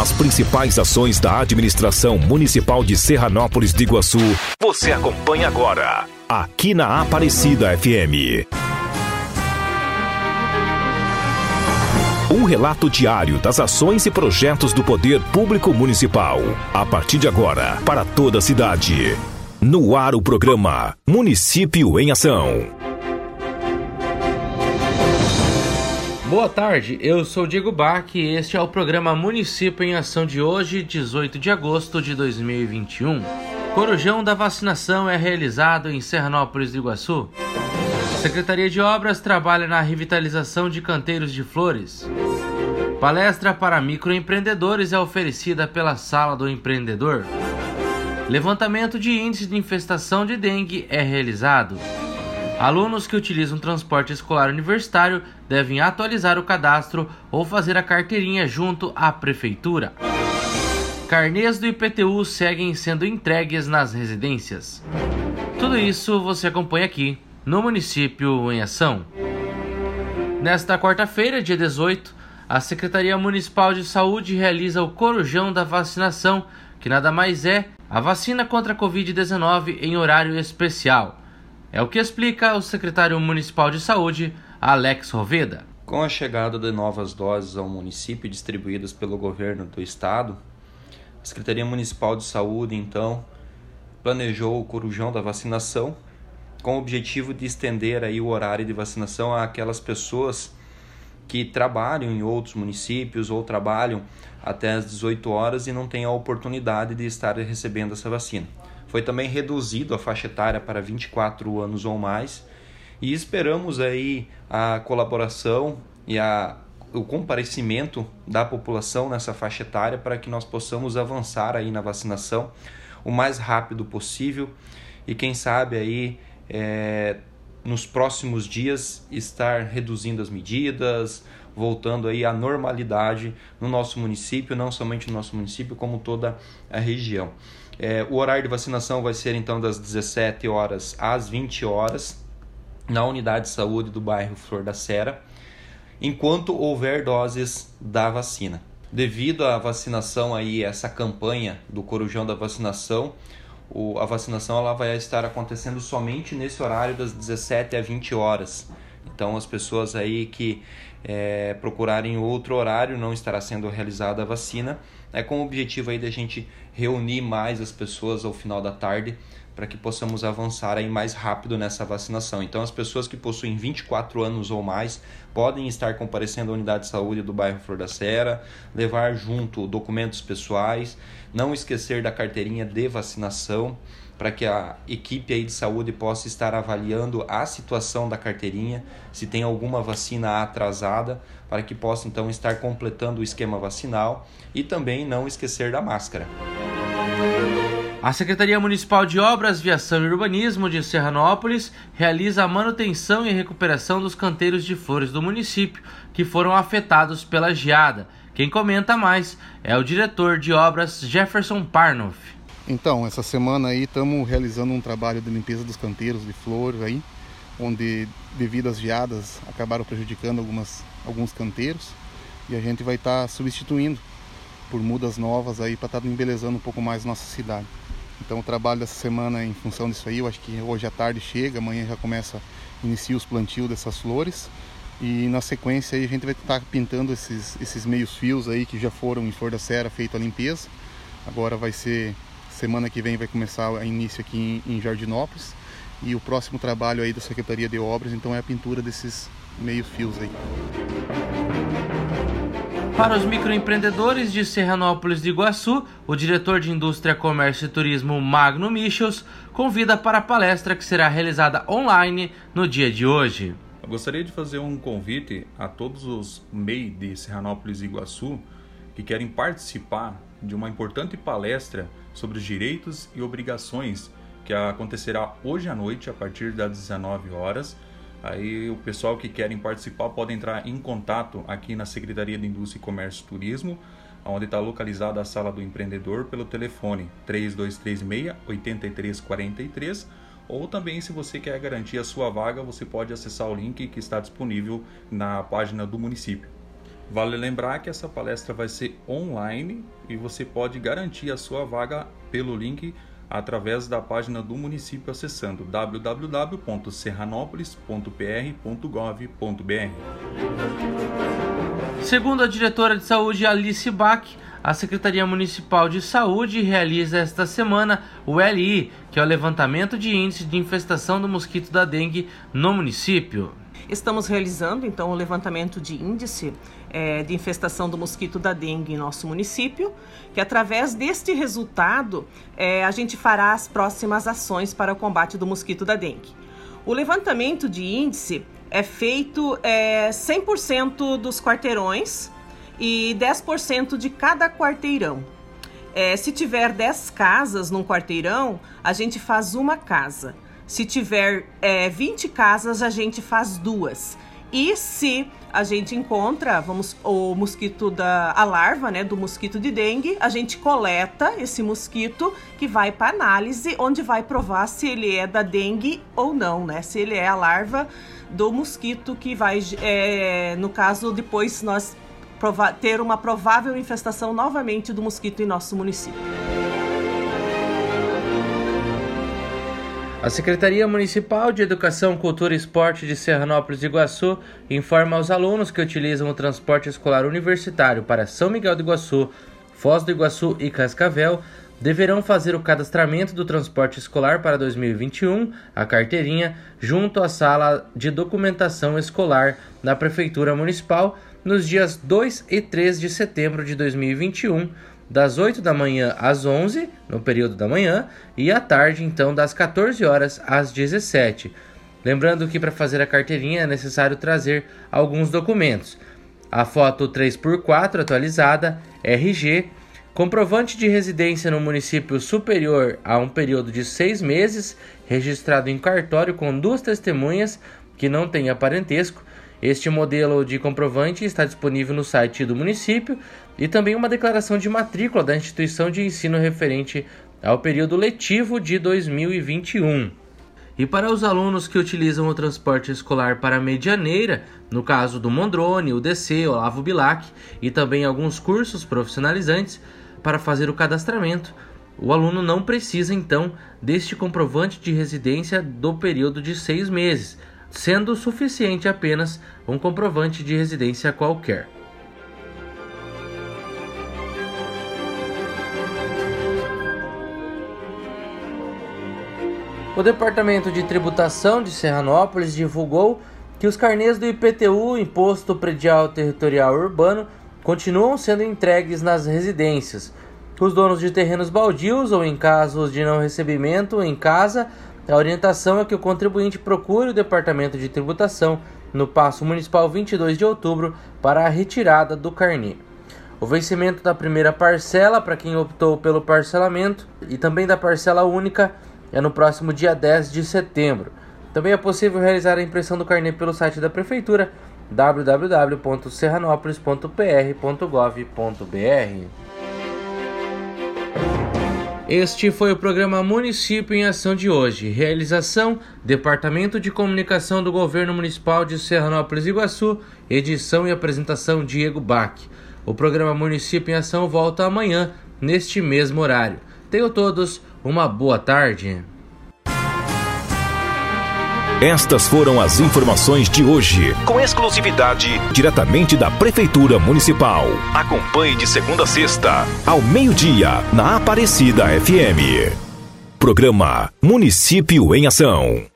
As principais ações da administração municipal de Serranópolis de Iguaçu, você acompanha agora, aqui na Aparecida FM. Um relato diário das ações e projetos do Poder Público Municipal. A partir de agora, para toda a cidade. No ar o programa Município em Ação. Boa tarde, eu sou Diego Bach e este é o programa Município em Ação de hoje, 18 de agosto de 2021. Corujão da vacinação é realizado em Serranópolis do Iguaçu. Secretaria de Obras trabalha na revitalização de canteiros de flores. Palestra para microempreendedores é oferecida pela Sala do Empreendedor. Levantamento de índice de infestação de dengue é realizado. Alunos que utilizam transporte escolar universitário devem atualizar o cadastro ou fazer a carteirinha junto à prefeitura. Carnês do IPTU seguem sendo entregues nas residências. Tudo isso você acompanha aqui no município em ação. Nesta quarta-feira, dia 18, a Secretaria Municipal de Saúde realiza o Corujão da Vacinação, que nada mais é a vacina contra a Covid-19 em horário especial. É o que explica o secretário municipal de saúde, Alex Roveda. Com a chegada de novas doses ao município distribuídas pelo governo do estado, a Secretaria Municipal de Saúde, então, planejou o corujão da vacinação com o objetivo de estender aí o horário de vacinação àquelas pessoas que trabalham em outros municípios ou trabalham até às 18 horas e não têm a oportunidade de estar recebendo essa vacina. Foi também reduzido a faixa etária para 24 anos ou mais. E esperamos aí a colaboração e a, o comparecimento da população nessa faixa etária para que nós possamos avançar aí na vacinação o mais rápido possível. E quem sabe aí é, nos próximos dias estar reduzindo as medidas, voltando aí à normalidade no nosso município, não somente no nosso município, como toda a região. É, o horário de vacinação vai ser então das 17 horas às 20 horas na unidade de saúde do bairro Flor da Serra, enquanto houver doses da vacina. Devido à vacinação aí, essa campanha do Corujão da Vacinação, o, a vacinação ela vai estar acontecendo somente nesse horário das 17 às 20 horas. Então as pessoas aí que é, procurarem outro horário não estará sendo realizada a vacina é com o objetivo aí da gente reunir mais as pessoas ao final da tarde para que possamos avançar aí mais rápido nessa vacinação. Então, as pessoas que possuem 24 anos ou mais podem estar comparecendo à unidade de saúde do bairro Flor da Serra, levar junto documentos pessoais, não esquecer da carteirinha de vacinação para que a equipe aí de saúde possa estar avaliando a situação da carteirinha, se tem alguma vacina atrasada, para que possa então estar completando o esquema vacinal e também não esquecer da máscara. A Secretaria Municipal de Obras, Viação e Urbanismo de Serranópolis realiza a manutenção e recuperação dos canteiros de flores do município que foram afetados pela geada. Quem comenta mais é o diretor de obras Jefferson Parnoff. Então, essa semana aí estamos realizando um trabalho de limpeza dos canteiros de flores aí, onde devido às geadas acabaram prejudicando algumas, alguns canteiros e a gente vai estar tá substituindo por mudas novas aí para estar tá embelezando um pouco mais nossa cidade. Então o trabalho dessa semana em função disso aí, eu acho que hoje à tarde chega, amanhã já começa, inicia os plantios dessas flores e na sequência aí a gente vai estar tá pintando esses, esses meios fios aí que já foram em flor da serra feito a limpeza. Agora vai ser Semana que vem vai começar o início aqui em, Jardinópolis. E o próximo trabalho aí da Secretaria de Obras, então, é a pintura desses meio fios aí. Para os microempreendedores de Serranópolis de Iguaçu, o diretor de Indústria, Comércio e Turismo Magno Michels convida para a palestra que será realizada online no dia de hoje. Eu gostaria de fazer um convite a todos os MEI de Serranópolis e Iguaçu que querem participar de uma importante palestra sobre os direitos e obrigações que acontecerá hoje à noite a partir das 19 horas. Aí o pessoal que querem participar pode entrar em contato aqui na Secretaria de Indústria e Comércio e Turismo, onde está localizada a sala do empreendedor pelo telefone 3236 8343 ou também se você quer garantir a sua vaga, você pode acessar o link que está disponível na página do município. Vale lembrar que essa palestra vai ser online e você pode garantir a sua vaga pelo link através da página do município acessando www.serranopolis.pr.gov.br. Segundo a diretora de saúde Alice Bach, a Secretaria Municipal de Saúde realiza esta semana o LI, que é o levantamento de índice de infestação do mosquito da dengue no município. Estamos realizando então o levantamento de índice é, de infestação do mosquito da dengue em nosso município, que através deste resultado é, a gente fará as próximas ações para o combate do mosquito da dengue. O levantamento de índice é feito é, 100% dos quarteirões e 10% de cada quarteirão. É, se tiver 10 casas num quarteirão, a gente faz uma casa. Se tiver é, 20 casas, a gente faz duas. E se a gente encontra, vamos, o mosquito da a larva, né, do mosquito de dengue, a gente coleta esse mosquito que vai para análise, onde vai provar se ele é da dengue ou não, né? Se ele é a larva do mosquito que vai, é, no caso, depois nós ter uma provável infestação novamente do mosquito em nosso município. A Secretaria Municipal de Educação, Cultura e Esporte de Serranópolis do Iguaçu informa aos alunos que utilizam o transporte escolar universitário para São Miguel do Iguaçu, Foz do Iguaçu e Cascavel deverão fazer o cadastramento do transporte escolar para 2021, a carteirinha, junto à sala de documentação escolar da Prefeitura Municipal nos dias 2 e 3 de setembro de 2021 das 8 da manhã às 11, no período da manhã, e à tarde, então, das 14 horas às 17. Lembrando que para fazer a carteirinha é necessário trazer alguns documentos: a foto 3x4 atualizada, RG, comprovante de residência no município superior a um período de seis meses, registrado em cartório com duas testemunhas que não tenha parentesco este modelo de comprovante está disponível no site do município e também uma declaração de matrícula da instituição de ensino referente ao período letivo de 2021. E para os alunos que utilizam o transporte escolar para Medianeira, no caso do Mondrone, o DC, Olavo Bilac e também alguns cursos profissionalizantes, para fazer o cadastramento, o aluno não precisa então deste comprovante de residência do período de seis meses, sendo suficiente apenas um comprovante de residência qualquer. O Departamento de Tributação de Serranópolis divulgou que os carnês do IPTU, Imposto Predial Territorial Urbano, continuam sendo entregues nas residências. Os donos de terrenos baldios ou em casos de não recebimento em casa a orientação é que o contribuinte procure o Departamento de Tributação no Passo Municipal 22 de outubro para a retirada do carnê. O vencimento da primeira parcela para quem optou pelo parcelamento e também da parcela única é no próximo dia 10 de setembro. Também é possível realizar a impressão do carnê pelo site da prefeitura www.serranopolis.pr.gov.br. Este foi o programa Município em Ação de hoje. Realização: Departamento de Comunicação do Governo Municipal de Serranópolis Iguaçu. Edição e apresentação: Diego Bach. O programa Município em Ação volta amanhã, neste mesmo horário. Tenham todos uma boa tarde. Estas foram as informações de hoje, com exclusividade diretamente da Prefeitura Municipal. Acompanhe de segunda a sexta, ao meio-dia, na Aparecida FM. Programa Município em Ação.